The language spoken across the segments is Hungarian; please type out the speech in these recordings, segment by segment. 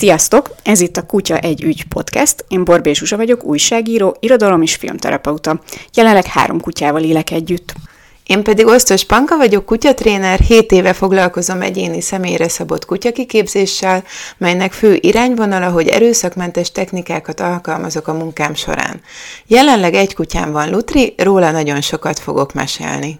Sziasztok! Ez itt a Kutya egy ügy podcast. Én Borbé Zsuzsa vagyok, újságíró, irodalom és filmterapeuta. Jelenleg három kutyával élek együtt. Én pedig Osztos Panka vagyok, kutyatréner, 7 éve foglalkozom egyéni személyre szabott kutyakiképzéssel, melynek fő irányvonala, hogy erőszakmentes technikákat alkalmazok a munkám során. Jelenleg egy kutyám van Lutri, róla nagyon sokat fogok mesélni.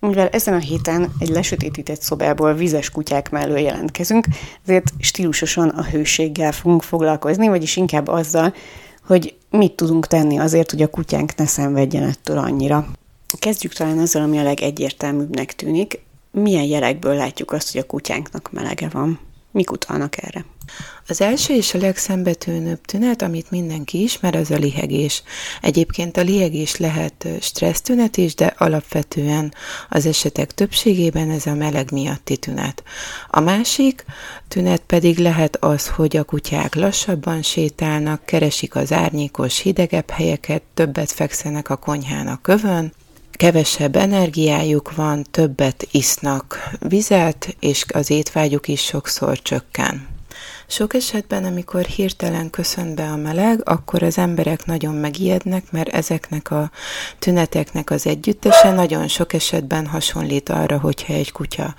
Mivel ezen a héten egy lesötétített szobából vizes kutyák mellől jelentkezünk, ezért stílusosan a hőséggel fogunk foglalkozni, vagyis inkább azzal, hogy mit tudunk tenni azért, hogy a kutyánk ne szenvedjen ettől annyira. Kezdjük talán azzal, ami a legegyértelműbbnek tűnik. Milyen jelekből látjuk azt, hogy a kutyánknak melege van? Mik utalnak erre? Az első és a legszembetűnőbb tünet, amit mindenki ismer, az a lihegés. Egyébként a lihegés lehet stressztünet is, de alapvetően az esetek többségében ez a meleg miatti tünet. A másik tünet pedig lehet az, hogy a kutyák lassabban sétálnak, keresik az árnyékos, hidegebb helyeket, többet fekszenek a konyhán a kövön, kevesebb energiájuk van, többet isznak vizet, és az étvágyuk is sokszor csökken. Sok esetben, amikor hirtelen köszön be a meleg, akkor az emberek nagyon megijednek, mert ezeknek a tüneteknek az együttese nagyon sok esetben hasonlít arra, hogyha egy kutya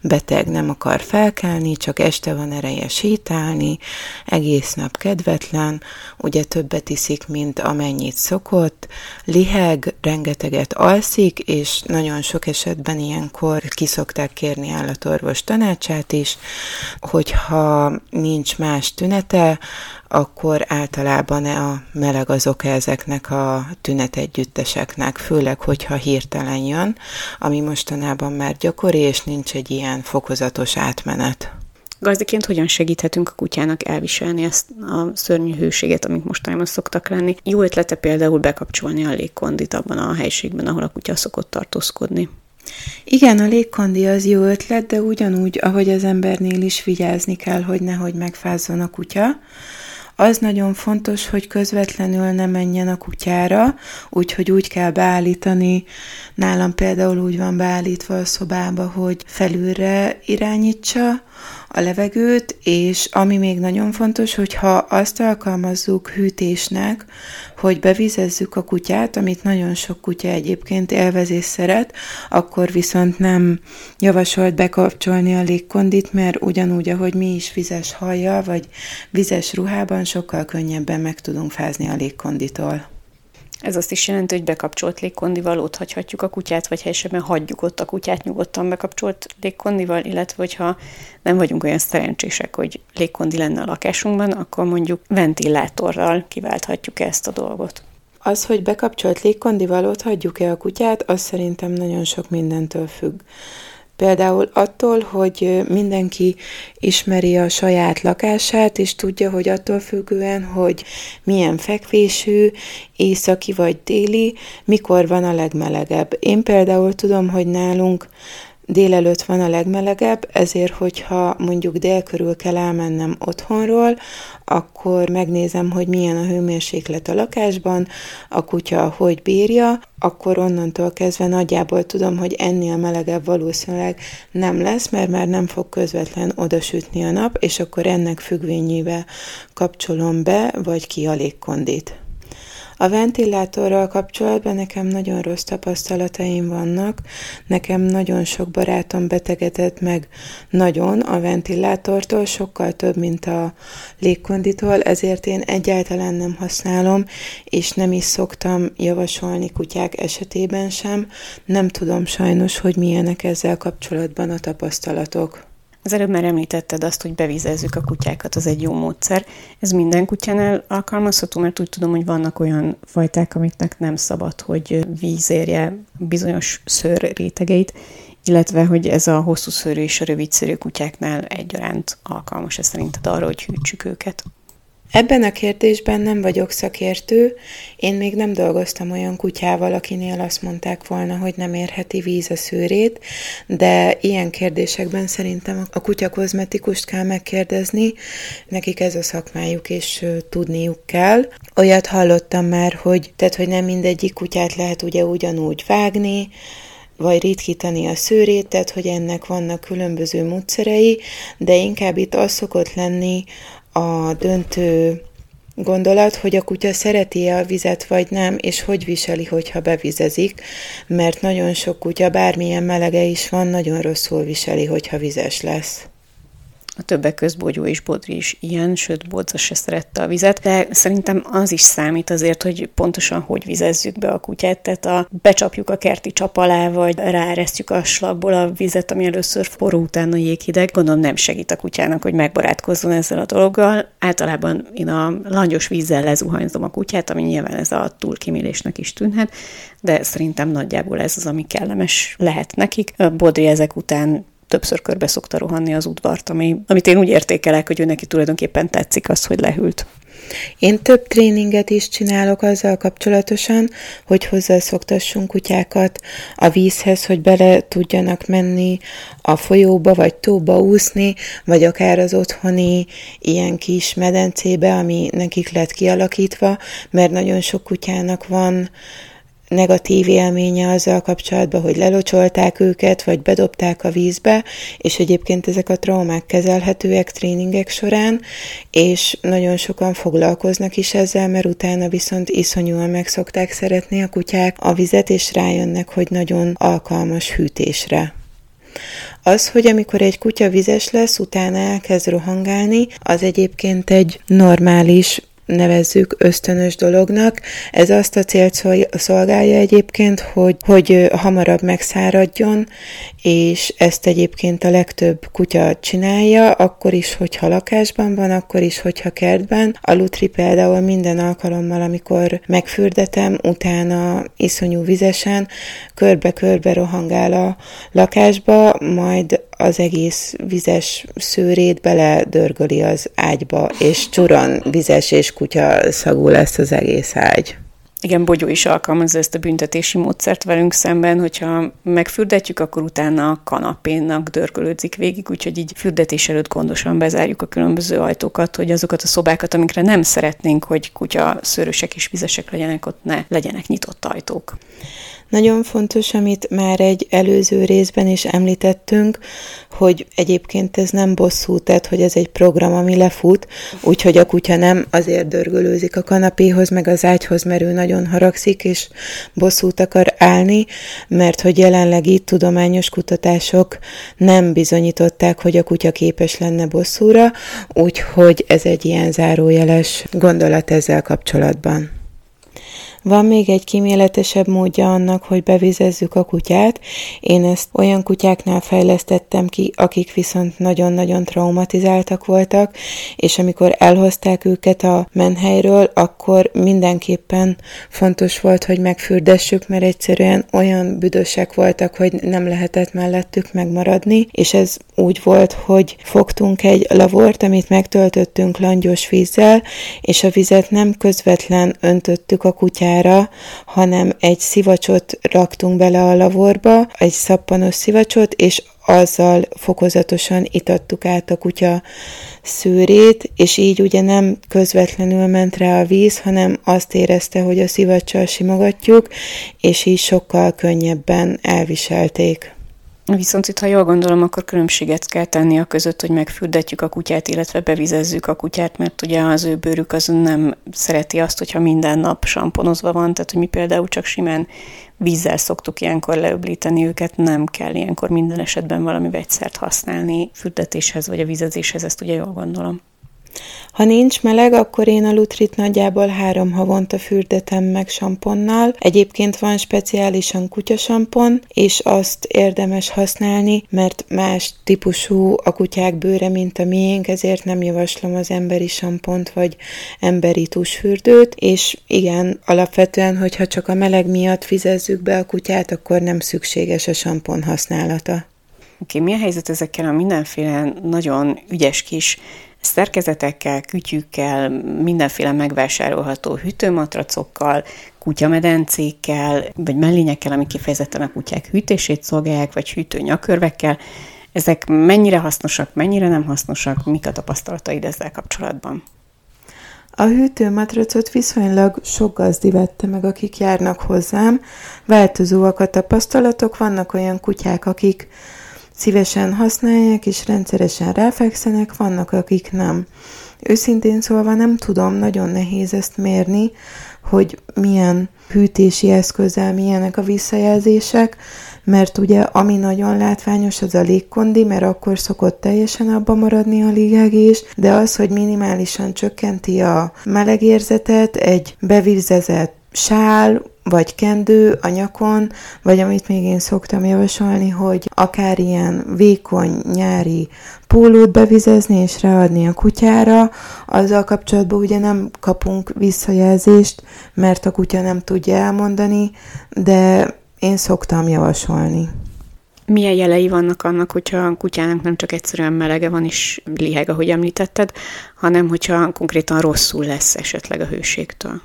beteg nem akar felkelni, csak este van ereje sétálni, egész nap kedvetlen, ugye többet iszik, mint amennyit szokott, liheg, rengeteget alszik, és nagyon sok esetben ilyenkor kiszokták kérni állatorvos tanácsát is, hogyha nincs más tünete, akkor általában a meleg az oka ezeknek a tünetegyütteseknek, főleg, hogyha hirtelen jön, ami mostanában már gyakori, és nincs egy ilyen fokozatos átmenet. Gazdiként hogyan segíthetünk a kutyának elviselni ezt a szörnyű hőséget, amit mostanában szoktak lenni? Jó ötlete például bekapcsolni a légkondit abban a helységben, ahol a kutya szokott tartózkodni. Igen, a légkondi az jó ötlet, de ugyanúgy, ahogy az embernél is vigyázni kell, hogy nehogy megfázzon a kutya. Az nagyon fontos, hogy közvetlenül ne menjen a kutyára, úgyhogy úgy kell beállítani, nálam például úgy van beállítva a szobába, hogy felülre irányítsa, a levegőt, és ami még nagyon fontos, hogyha azt alkalmazzuk hűtésnek, hogy bevizezzük a kutyát, amit nagyon sok kutya egyébként élvez és szeret, akkor viszont nem javasolt bekapcsolni a légkondit, mert ugyanúgy, ahogy mi is vizes hajjal, vagy vizes ruhában sokkal könnyebben meg tudunk fázni a légkonditól. Ez azt is jelenti, hogy bekapcsolt légkondival ott hagyhatjuk a kutyát, vagy helyesebben hagyjuk ott a kutyát nyugodtan bekapcsolt légkondival, illetve hogyha nem vagyunk olyan szerencsések, hogy légkondi lenne a lakásunkban, akkor mondjuk ventilátorral kiválthatjuk ezt a dolgot. Az, hogy bekapcsolt légkondival ott hagyjuk-e a kutyát, az szerintem nagyon sok mindentől függ. Például attól, hogy mindenki ismeri a saját lakását, és tudja, hogy attól függően, hogy milyen fekvésű, északi vagy déli, mikor van a legmelegebb. Én például tudom, hogy nálunk délelőtt van a legmelegebb, ezért, hogyha mondjuk dél körül kell elmennem otthonról, akkor megnézem, hogy milyen a hőmérséklet a lakásban, a kutya hogy bírja, akkor onnantól kezdve nagyjából tudom, hogy ennél melegebb valószínűleg nem lesz, mert már nem fog közvetlen odasütni a nap, és akkor ennek függvényével kapcsolom be, vagy ki a légkondit. A ventilátorral kapcsolatban nekem nagyon rossz tapasztalataim vannak. Nekem nagyon sok barátom betegedett meg nagyon a ventilátortól, sokkal több, mint a légkonditól, ezért én egyáltalán nem használom, és nem is szoktam javasolni kutyák esetében sem. Nem tudom sajnos, hogy milyenek ezzel kapcsolatban a tapasztalatok. Az előbb már említetted azt, hogy bevizezzük a kutyákat, az egy jó módszer. Ez minden kutyánál alkalmazható, mert úgy tudom, hogy vannak olyan fajták, amiknek nem szabad, hogy víz érje bizonyos szőr rétegeit, illetve hogy ez a hosszú szőrű és a rövid szőrű kutyáknál egyaránt alkalmas ez szerinted arra, hogy hűtsük őket. Ebben a kérdésben nem vagyok szakértő, én még nem dolgoztam olyan kutyával, akinél azt mondták volna, hogy nem érheti víz a szőrét, de ilyen kérdésekben szerintem a kutya kozmetikust kell megkérdezni, nekik ez a szakmájuk, és tudniuk kell. Olyat hallottam már, hogy, tehát, hogy nem mindegyik kutyát lehet ugye ugyanúgy vágni, vagy ritkítani a szőrét, tehát hogy ennek vannak különböző módszerei, de inkább itt az szokott lenni a döntő gondolat, hogy a kutya szereti-e a vizet vagy nem, és hogy viseli, hogyha bevizezik, mert nagyon sok kutya, bármilyen melege is van, nagyon rosszul viseli, hogyha vizes lesz. A többek közt Bogyó és Bodri is ilyen, sőt, Bodza se szerette a vizet, de szerintem az is számít azért, hogy pontosan hogy vizezzük be a kutyát, tehát a, becsapjuk a kerti csap alá, vagy ráeresztjük a slagból a vizet, ami először forró, utána jéghideg. Gondolom nem segít a kutyának, hogy megbarátkozzon ezzel a dologgal. Általában én a langyos vízzel lezuhanyzom a kutyát, ami nyilván ez a túlkimélésnek is tűnhet, de szerintem nagyjából ez az, ami kellemes lehet nekik. Bodri ezek után többször körbe szokta rohanni az udvart, ami, amit én úgy értékelek, hogy ő neki tulajdonképpen tetszik az, hogy lehűlt. Én több tréninget is csinálok azzal kapcsolatosan, hogy hozzászoktassunk kutyákat a vízhez, hogy bele tudjanak menni a folyóba, vagy tóba úszni, vagy akár az otthoni ilyen kis medencébe, ami nekik lett kialakítva, mert nagyon sok kutyának van negatív élménye azzal kapcsolatban, hogy lelocsolták őket, vagy bedobták a vízbe, és egyébként ezek a traumák kezelhetőek tréningek során, és nagyon sokan foglalkoznak is ezzel, mert utána viszont iszonyúan meg szokták szeretni a kutyák a vizet, és rájönnek, hogy nagyon alkalmas hűtésre. Az, hogy amikor egy kutya vizes lesz, utána elkezd rohangálni, az egyébként egy normális nevezzük ösztönös dolognak. Ez azt a célt szolgálja egyébként, hogy, hogy hamarabb megszáradjon, és ezt egyébként a legtöbb kutya csinálja, akkor is, hogyha lakásban van, akkor is, hogyha kertben. A lutri például minden alkalommal, amikor megfürdetem, utána iszonyú vizesen, körbe-körbe rohangál a lakásba, majd az egész vizes szőrét beledörgöli az ágyba, és csuran vizes és kutya szagú lesz az egész ágy. Igen, Bogyó is alkalmazza ezt a büntetési módszert velünk szemben, hogyha megfürdetjük, akkor utána a kanapénnak dörgölődzik végig, úgyhogy így fürdetés előtt gondosan bezárjuk a különböző ajtókat, hogy azokat a szobákat, amikre nem szeretnénk, hogy kutya szőrösek és vizesek legyenek, ott ne legyenek nyitott ajtók. Nagyon fontos, amit már egy előző részben is említettünk, hogy egyébként ez nem bosszú, tehát hogy ez egy program, ami lefut, úgyhogy a kutya nem azért dörgölőzik a kanapéhoz, meg az ágyhoz, mert ő nagyon haragszik, és bosszút akar állni, mert hogy jelenleg itt tudományos kutatások nem bizonyították, hogy a kutya képes lenne bosszúra, úgyhogy ez egy ilyen zárójeles gondolat ezzel kapcsolatban. Van még egy kiméletesebb módja annak, hogy bevizezzük a kutyát. Én ezt olyan kutyáknál fejlesztettem ki, akik viszont nagyon-nagyon traumatizáltak voltak, és amikor elhozták őket a menhelyről, akkor mindenképpen fontos volt, hogy megfürdessük, mert egyszerűen olyan büdösek voltak, hogy nem lehetett mellettük megmaradni, és ez úgy volt, hogy fogtunk egy lavort, amit megtöltöttünk langyos vízzel, és a vizet nem közvetlen öntöttük a kutyára, kutyára, hanem egy szivacsot raktunk bele a lavorba, egy szappanos szivacsot, és azzal fokozatosan itattuk át a kutya szőrét, és így ugye nem közvetlenül ment rá a víz, hanem azt érezte, hogy a szivacsal simogatjuk, és így sokkal könnyebben elviselték. Viszont itt, ha jól gondolom, akkor különbséget kell tenni a között, hogy megfürdetjük a kutyát, illetve bevizezzük a kutyát, mert ugye az ő bőrük az nem szereti azt, hogyha minden nap samponozva van, tehát hogy mi például csak simán vízzel szoktuk ilyenkor leöblíteni őket, nem kell ilyenkor minden esetben valami vegyszert használni fürdetéshez vagy a vizezéshez, ezt ugye jól gondolom. Ha nincs meleg, akkor én a lutrit nagyjából három havonta fürdetem meg samponnal. Egyébként van speciálisan kutyasampon, és azt érdemes használni, mert más típusú a kutyák bőre, mint a miénk, ezért nem javaslom az emberi sampont vagy emberi tusfürdőt, és igen, alapvetően, hogyha csak a meleg miatt fizezzük be a kutyát, akkor nem szükséges a sampon használata. Oké, okay, mi a helyzet ezekkel a mindenféle nagyon ügyes kis szerkezetekkel, kütyükkel, mindenféle megvásárolható hűtőmatracokkal, kutyamedencékkel, vagy mellényekkel, amik kifejezetten a kutyák hűtését szolgálják, vagy hűtőnyakörvekkel. Ezek mennyire hasznosak, mennyire nem hasznosak, mik a tapasztalataid ezzel kapcsolatban? A hűtőmatracot viszonylag sok gazdi vette meg, akik járnak hozzám. Változóak a tapasztalatok, vannak olyan kutyák, akik szívesen használják és rendszeresen ráfekszenek, vannak, akik nem. Őszintén szólva nem tudom, nagyon nehéz ezt mérni, hogy milyen hűtési eszközzel milyenek a visszajelzések, mert ugye ami nagyon látványos, az a légkondi, mert akkor szokott teljesen abba maradni a légegés, de az, hogy minimálisan csökkenti a melegérzetet, egy bevizezett sál, vagy kendő a nyakon, vagy amit még én szoktam javasolni, hogy akár ilyen vékony nyári pólót bevizezni és ráadni a kutyára, azzal kapcsolatban ugye nem kapunk visszajelzést, mert a kutya nem tudja elmondani, de én szoktam javasolni. Milyen jelei vannak annak, hogyha a kutyának nem csak egyszerűen melege van és liheg, ahogy említetted, hanem hogyha konkrétan rosszul lesz esetleg a hőségtől?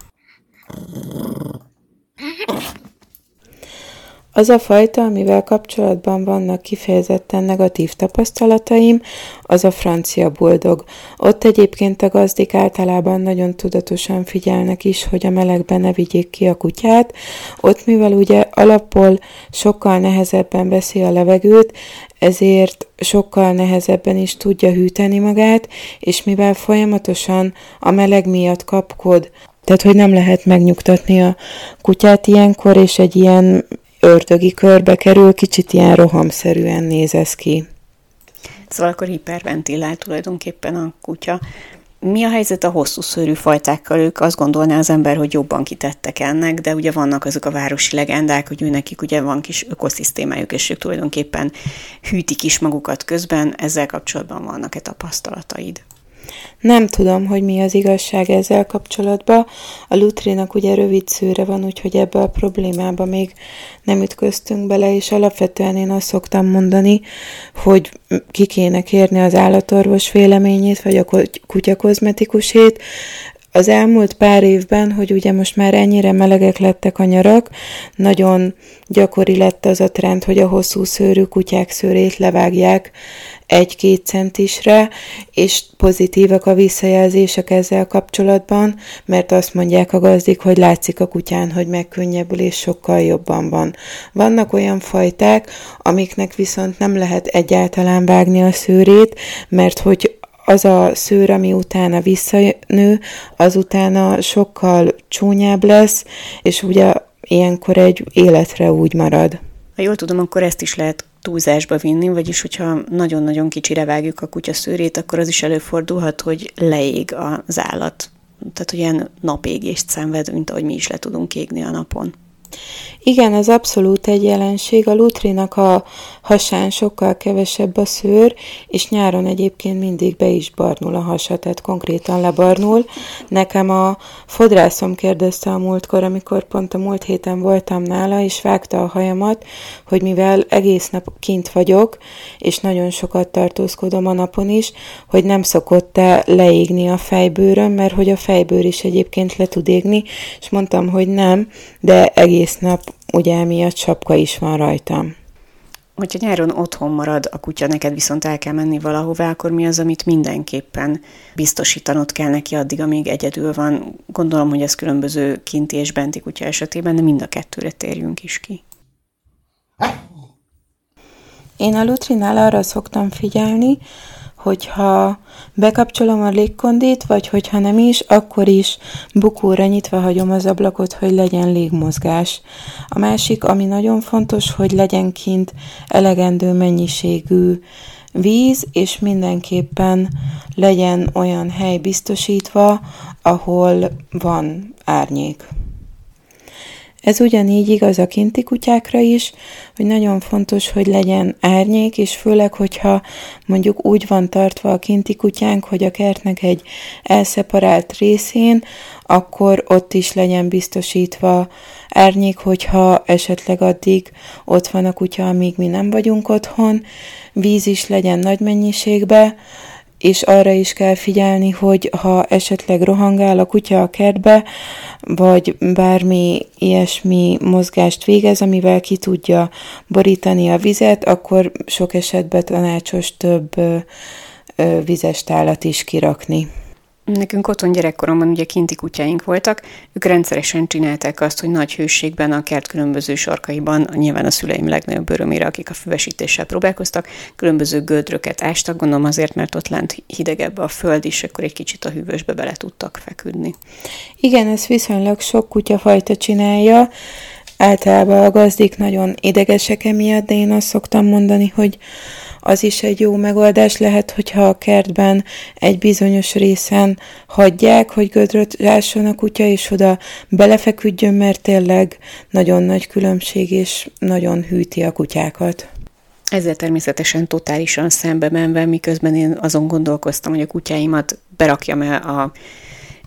Az a fajta, amivel kapcsolatban vannak kifejezetten negatív tapasztalataim, az a francia buldog. Ott egyébként a gazdik általában nagyon tudatosan figyelnek is, hogy a melegben ne vigyék ki a kutyát. Ott, mivel ugye alapból sokkal nehezebben veszi a levegőt, ezért sokkal nehezebben is tudja hűteni magát, és mivel folyamatosan a meleg miatt kapkod tehát, hogy nem lehet megnyugtatni a kutyát ilyenkor, és egy ilyen ördögi körbe kerül, kicsit ilyen rohamszerűen néz ez ki. Szóval akkor hiperventilál tulajdonképpen a kutya. Mi a helyzet a hosszú szőrű fajtákkal? Ők azt gondolná az ember, hogy jobban kitettek ennek, de ugye vannak azok a városi legendák, hogy nekik ugye van kis ökoszisztémájuk, és ők tulajdonképpen hűtik is magukat közben. Ezzel kapcsolatban vannak-e tapasztalataid? Nem tudom, hogy mi az igazság ezzel kapcsolatban. A Lutrinak ugye rövid szőre van, úgyhogy ebbe a problémába még nem ütköztünk bele, és alapvetően én azt szoktam mondani, hogy ki kéne kérni az állatorvos véleményét, vagy a kutyakozmetikusét, az elmúlt pár évben, hogy ugye most már ennyire melegek lettek a nyarak, nagyon gyakori lett az a trend, hogy a hosszú szőrű kutyák szőrét levágják egy-két centisre, és pozitívak a visszajelzések ezzel kapcsolatban, mert azt mondják a gazdik, hogy látszik a kutyán, hogy megkönnyebbül és sokkal jobban van. Vannak olyan fajták, amiknek viszont nem lehet egyáltalán vágni a szőrét, mert hogy az a szőr, ami utána visszanő, az utána sokkal csúnyább lesz, és ugye ilyenkor egy életre úgy marad. Ha jól tudom, akkor ezt is lehet túlzásba vinni, vagyis hogyha nagyon-nagyon kicsire vágjuk a kutya szőrét, akkor az is előfordulhat, hogy leég az állat. Tehát, hogy ilyen napégést szenved, mint ahogy mi is le tudunk égni a napon. Igen, ez abszolút egy jelenség. A lutrinak a hasán sokkal kevesebb a szőr, és nyáron egyébként mindig be is barnul a hasa, tehát konkrétan lebarnul. Nekem a fodrászom kérdezte a múltkor, amikor pont a múlt héten voltam nála, és vágta a hajamat, hogy mivel egész nap kint vagyok, és nagyon sokat tartózkodom a napon is, hogy nem szokott-e leégni a fejbőröm, mert hogy a fejbőr is egyébként le tud égni, és mondtam, hogy nem, de egész nap ugye emiatt sapka is van rajtam. Hogyha nyáron otthon marad a kutya, neked viszont el kell menni valahová, akkor mi az, amit mindenképpen biztosítanod kell neki addig, amíg egyedül van? Gondolom, hogy ez különböző kinti és benti kutya esetében, de mind a kettőre térjünk is ki. Én a Lutrinál arra szoktam figyelni, hogyha bekapcsolom a légkondit, vagy hogyha nem is, akkor is bukóra nyitva hagyom az ablakot, hogy legyen légmozgás. A másik, ami nagyon fontos, hogy legyen kint elegendő mennyiségű víz, és mindenképpen legyen olyan hely biztosítva, ahol van árnyék. Ez ugyanígy igaz a kinti kutyákra is, hogy nagyon fontos, hogy legyen árnyék, és főleg, hogyha mondjuk úgy van tartva a kinti kutyánk, hogy a kertnek egy elszeparált részén, akkor ott is legyen biztosítva árnyék, hogyha esetleg addig ott van a kutya, amíg mi nem vagyunk otthon, víz is legyen nagy mennyiségbe, és arra is kell figyelni, hogy ha esetleg rohangál a kutya a kertbe, vagy bármi ilyesmi mozgást végez, amivel ki tudja borítani a vizet, akkor sok esetben tanácsos több vizes tálat is kirakni. Nekünk otthon gyerekkoromban ugye kinti kutyáink voltak, ők rendszeresen csinálták azt, hogy nagy hőségben a kert különböző sarkaiban, nyilván a szüleim legnagyobb örömére, akik a füvesítéssel próbálkoztak, különböző gödröket ástak, gondolom azért, mert ott lent hidegebb a föld is, akkor egy kicsit a hűvösbe bele tudtak feküdni. Igen, ez viszonylag sok kutyafajta csinálja, általában a gazdik nagyon idegesek emiatt, de én azt szoktam mondani, hogy az is egy jó megoldás lehet, hogyha a kertben egy bizonyos részen hagyják, hogy gödröt rásson a kutya, és oda belefeküdjön, mert tényleg nagyon nagy különbség, és nagyon hűti a kutyákat. Ezzel természetesen totálisan szembe menve, miközben én azon gondolkoztam, hogy a kutyáimat berakjam-e a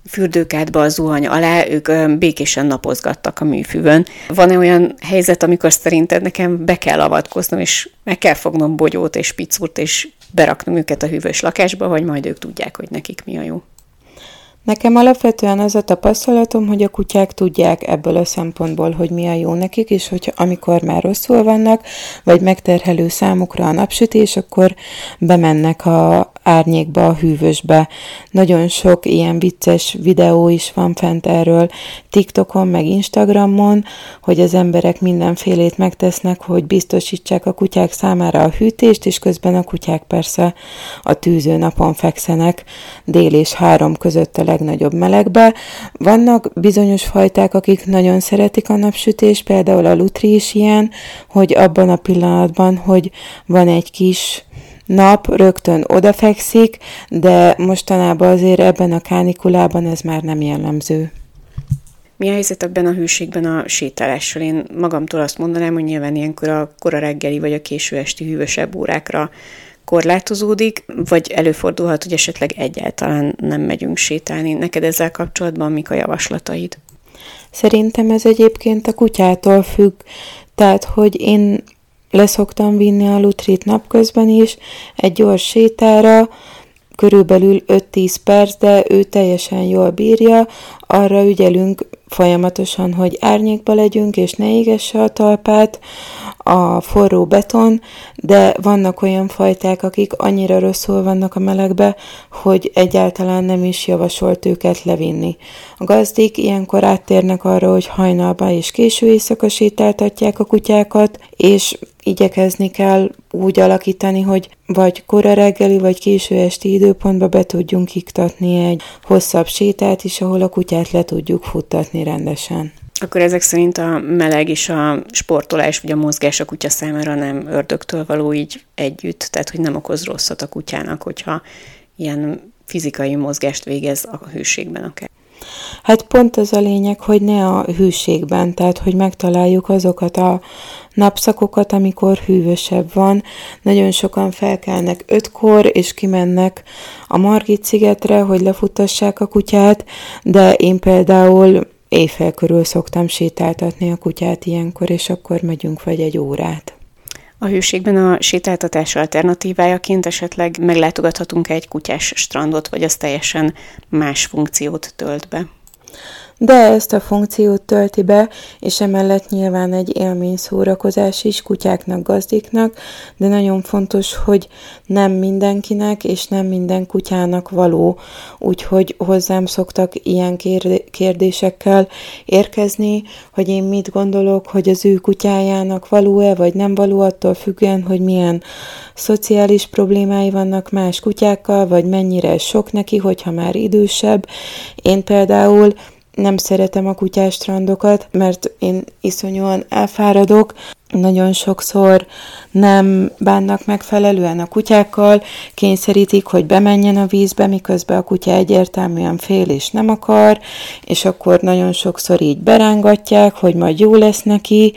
fürdőkádba zuhany alá, ők békésen napozgattak a műfűvön. Van-e olyan helyzet, amikor szerinted nekem be kell avatkoznom, és meg kell fognom bogyót és picurt, és beraknom őket a hűvös lakásba, vagy majd ők tudják, hogy nekik mi a jó? Nekem alapvetően az a tapasztalatom, hogy a kutyák tudják ebből a szempontból, hogy mi a jó nekik, és hogy amikor már rosszul vannak, vagy megterhelő számukra a napsütés, akkor bemennek a árnyékba, a hűvösbe. Nagyon sok ilyen vicces videó is van fent erről TikTokon, meg Instagramon, hogy az emberek mindenfélét megtesznek, hogy biztosítsák a kutyák számára a hűtést, és közben a kutyák persze a tűző napon fekszenek dél és három között a legnagyobb melegbe. Vannak bizonyos fajták, akik nagyon szeretik a napsütést, például a lutri is ilyen, hogy abban a pillanatban, hogy van egy kis nap, rögtön odafekszik, de mostanában azért ebben a kánikulában ez már nem jellemző. Mi a helyzet ebben a hűségben a sétálással? Én magamtól azt mondanám, hogy nyilván ilyenkor a kora reggeli vagy a késő esti hűvösebb órákra korlátozódik, vagy előfordulhat, hogy esetleg egyáltalán nem megyünk sétálni. Neked ezzel kapcsolatban mik a javaslataid? Szerintem ez egyébként a kutyától függ. Tehát, hogy én leszoktam vinni a lutrit napközben is, egy gyors sétára, körülbelül 5-10 perc, de ő teljesen jól bírja, arra ügyelünk folyamatosan, hogy árnyékba legyünk, és ne égesse a talpát, a forró beton, de vannak olyan fajták, akik annyira rosszul vannak a melegbe, hogy egyáltalán nem is javasolt őket levinni. A gazdik ilyenkor áttérnek arra, hogy hajnalban és késő éjszaka sétáltatják a kutyákat, és igyekezni kell úgy alakítani, hogy vagy kora reggeli, vagy késő esti időpontba be tudjunk iktatni egy hosszabb sétát is, ahol a kutyát le tudjuk futtatni rendesen. Akkor ezek szerint a meleg és a sportolás, vagy a mozgás a kutya számára nem ördögtől való így együtt, tehát hogy nem okoz rosszat a kutyának, hogyha ilyen fizikai mozgást végez a hőségben akár. Hát pont az a lényeg, hogy ne a hűségben, tehát hogy megtaláljuk azokat a napszakokat, amikor hűvösebb van. Nagyon sokan felkelnek ötkor, és kimennek a Margit szigetre, hogy lefutassák a kutyát, de én például éjfél körül szoktam sétáltatni a kutyát ilyenkor, és akkor megyünk vagy egy órát. A hőségben a sétáltatás alternatívájaként esetleg meglátogathatunk egy kutyás strandot, vagy az teljesen más funkciót tölt be? De ezt a funkciót tölti be, és emellett nyilván egy élmény szórakozás is kutyáknak, gazdiknak, de nagyon fontos, hogy nem mindenkinek és nem minden kutyának való, úgyhogy hozzám szoktak ilyen kérdésekkel érkezni, hogy én mit gondolok, hogy az ő kutyájának való-e, vagy nem való, attól függően, hogy milyen szociális problémái vannak más kutyákkal, vagy mennyire sok neki, hogyha már idősebb. Én például nem szeretem a kutyás strandokat, mert én iszonyúan elfáradok, nagyon sokszor nem bánnak megfelelően a kutyákkal, kényszerítik, hogy bemenjen a vízbe, miközben a kutya egyértelműen fél és nem akar, és akkor nagyon sokszor így berángatják, hogy majd jó lesz neki,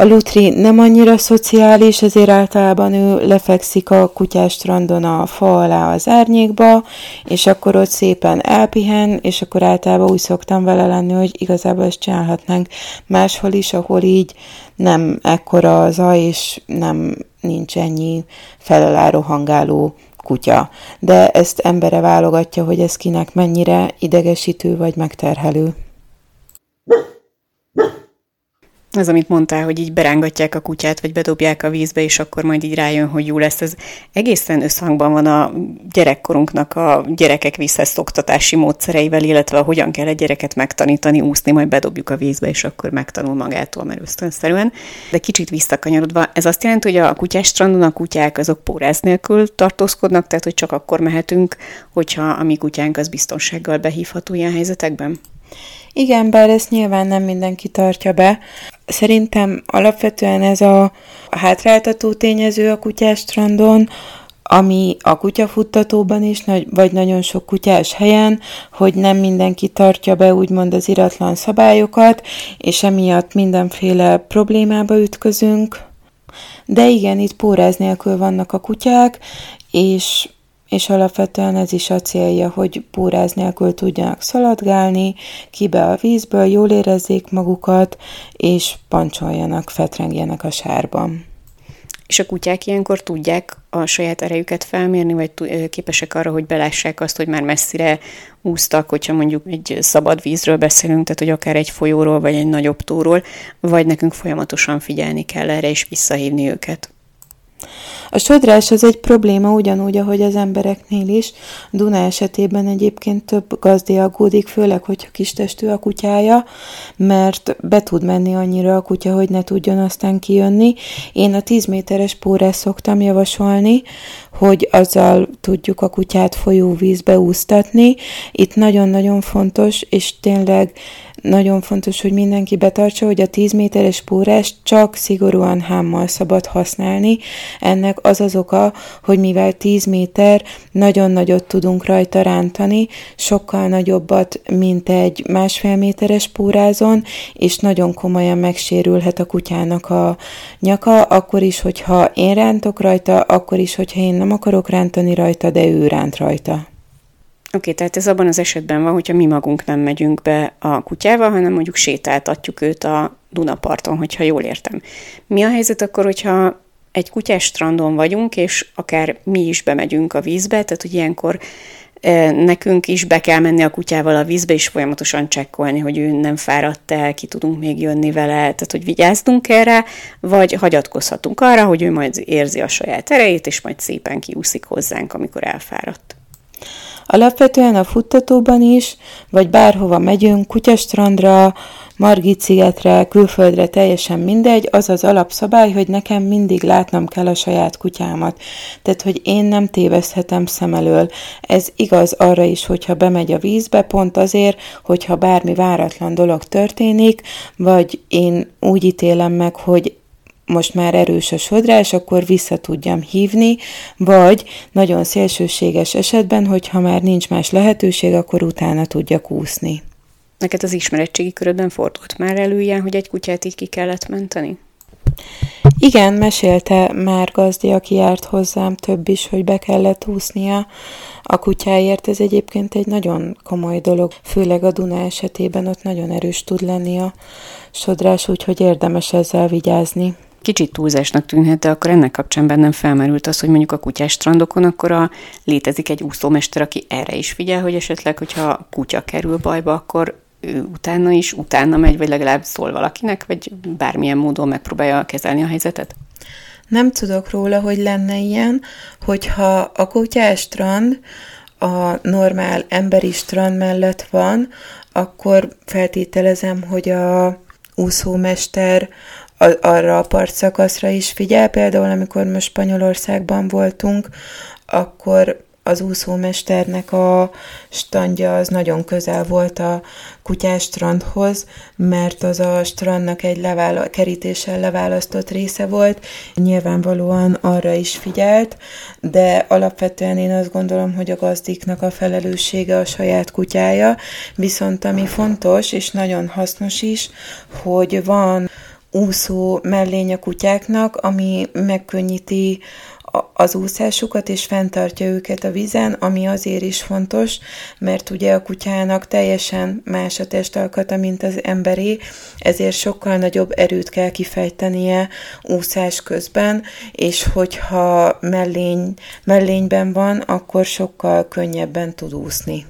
a Lutri nem annyira szociális, ezért általában ő lefekszik a kutyás strandon a fa alá az árnyékba, és akkor ott szépen elpihen, és akkor általában úgy szoktam vele lenni, hogy igazából ezt csinálhatnánk máshol is, ahol így nem ekkora zaj, és nem nincs ennyi feleláró hangáló kutya. De ezt embere válogatja, hogy ez kinek mennyire idegesítő vagy megterhelő. Az, amit mondtál, hogy így berángatják a kutyát, vagy bedobják a vízbe, és akkor majd így rájön, hogy jó lesz. Ez egészen összhangban van a gyerekkorunknak a gyerekek visszaszoktatási módszereivel, illetve hogyan kell egy gyereket megtanítani úszni, majd bedobjuk a vízbe, és akkor megtanul magától, mert ösztönszerűen. De kicsit visszakanyarodva, ez azt jelenti, hogy a kutyás strandon a kutyák azok póráz nélkül tartózkodnak, tehát hogy csak akkor mehetünk, hogyha a mi kutyánk az biztonsággal behívható ilyen helyzetekben? Igen, bár ezt nyilván nem mindenki tartja be. Szerintem alapvetően ez a hátráltató tényező a kutyás strandon, ami a kutyafuttatóban is, vagy nagyon sok kutyás helyen, hogy nem mindenki tartja be úgymond az iratlan szabályokat, és emiatt mindenféle problémába ütközünk. De igen, itt póráz nélkül vannak a kutyák, és és alapvetően ez is a célja, hogy póráz nélkül tudjanak szaladgálni, kibe a vízből, jól érezzék magukat, és pancsoljanak, fetrengjenek a sárban. És a kutyák ilyenkor tudják a saját erejüket felmérni, vagy képesek arra, hogy belássák azt, hogy már messzire úsztak, hogyha mondjuk egy szabad vízről beszélünk, tehát hogy akár egy folyóról, vagy egy nagyobb tóról, vagy nekünk folyamatosan figyelni kell erre, és visszahívni őket. A sodrás az egy probléma ugyanúgy, ahogy az embereknél is. Duna esetében egyébként több gazdi aggódik, főleg, hogyha kistestű a kutyája, mert be tud menni annyira a kutya, hogy ne tudjon aztán kijönni. Én a 10 méteres pórás szoktam javasolni, hogy azzal tudjuk a kutyát folyóvízbe úsztatni. Itt nagyon-nagyon fontos, és tényleg nagyon fontos, hogy mindenki betartsa, hogy a 10 méteres pórás csak szigorúan hámmal szabad használni. Ennek az az oka, hogy mivel 10 méter, nagyon nagyot tudunk rajta rántani, sokkal nagyobbat, mint egy másfél méteres pórázon, és nagyon komolyan megsérülhet a kutyának a nyaka, akkor is, hogyha én rántok rajta, akkor is, hogyha én nem akarok rántani rajta, de ő ránt rajta. Oké, okay, tehát ez abban az esetben van, hogyha mi magunk nem megyünk be a kutyával, hanem mondjuk sétáltatjuk őt a Dunaparton, hogyha jól értem. Mi a helyzet akkor, hogyha egy kutyás strandon vagyunk, és akár mi is bemegyünk a vízbe, tehát hogy ilyenkor e, nekünk is be kell menni a kutyával a vízbe, és folyamatosan csekkolni, hogy ő nem fáradt el, ki tudunk még jönni vele, tehát hogy vigyázzunk erre, vagy hagyatkozhatunk arra, hogy ő majd érzi a saját erejét, és majd szépen kiúszik hozzánk, amikor elfáradt. Alapvetően a futtatóban is, vagy bárhova megyünk, kutyastrandra, Margit szigetre, külföldre, teljesen mindegy, az az alapszabály, hogy nekem mindig látnom kell a saját kutyámat. Tehát, hogy én nem téveszthetem szem elől. Ez igaz arra is, hogyha bemegy a vízbe, pont azért, hogyha bármi váratlan dolog történik, vagy én úgy ítélem meg, hogy most már erős a sodrás, akkor vissza tudjam hívni, vagy nagyon szélsőséges esetben, hogyha már nincs más lehetőség, akkor utána tudjak úszni. Neked az ismeretségi körödben fordult már elő ilyen, hogy egy kutyát így ki kellett menteni? Igen, mesélte már gazdi, aki járt hozzám több is, hogy be kellett úsznia a kutyáért. Ez egyébként egy nagyon komoly dolog, főleg a Duna esetében ott nagyon erős tud lenni a sodrás, úgyhogy érdemes ezzel vigyázni kicsit túlzásnak tűnhet, de akkor ennek kapcsán bennem felmerült az, hogy mondjuk a kutyás strandokon akkor a, létezik egy úszómester, aki erre is figyel, hogy esetleg, hogyha a kutya kerül bajba, akkor ő utána is, utána megy, vagy legalább szól valakinek, vagy bármilyen módon megpróbálja kezelni a helyzetet? Nem tudok róla, hogy lenne ilyen, hogyha a kutyás strand a normál emberi strand mellett van, akkor feltételezem, hogy a úszómester arra a partszakaszra is figyel. Például, amikor most Spanyolországban voltunk, akkor az úszómesternek a standja az nagyon közel volt a kutyás strandhoz, mert az a strandnak egy levála, kerítéssel leválasztott része volt. Nyilvánvalóan arra is figyelt, de alapvetően én azt gondolom, hogy a gazdiknak a felelőssége a saját kutyája, viszont ami fontos és nagyon hasznos is, hogy van úszó mellény a kutyáknak, ami megkönnyíti az úszásukat, és fenntartja őket a vízen, ami azért is fontos, mert ugye a kutyának teljesen más a testalkata, mint az emberé, ezért sokkal nagyobb erőt kell kifejtenie úszás közben, és hogyha mellény, mellényben van, akkor sokkal könnyebben tud úszni.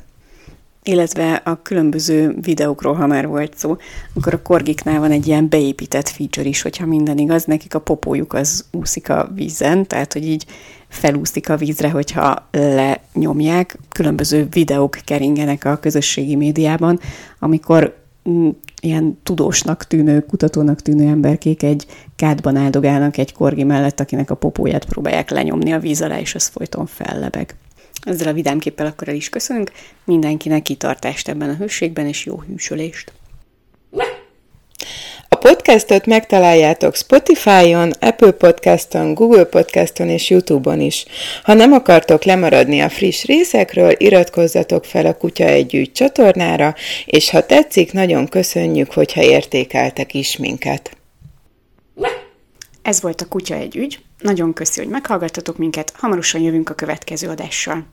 Illetve a különböző videókról, ha már volt szó, akkor a korgiknál van egy ilyen beépített feature is, hogyha minden igaz, nekik a popójuk az úszik a vízen, tehát hogy így felúszik a vízre, hogyha lenyomják. Különböző videók keringenek a közösségi médiában, amikor mm, ilyen tudósnak tűnő, kutatónak tűnő emberkék egy kádban áldogálnak egy korgi mellett, akinek a popóját próbálják lenyomni a víz alá, és az folyton fellebeg. Ezzel a vidámképpel akkor el is köszönünk. Mindenkinek kitartást ebben a hőségben, és jó hűsölést! A podcastot megtaláljátok Spotify-on, Apple Podcaston, Google Podcaston és YouTube-on is. Ha nem akartok lemaradni a friss részekről, iratkozzatok fel a Kutya Együtt csatornára, és ha tetszik, nagyon köszönjük, hogyha értékeltek is minket. Ez volt a Kutya egy ügy. Nagyon köszi, hogy meghallgattatok minket, hamarosan jövünk a következő adással.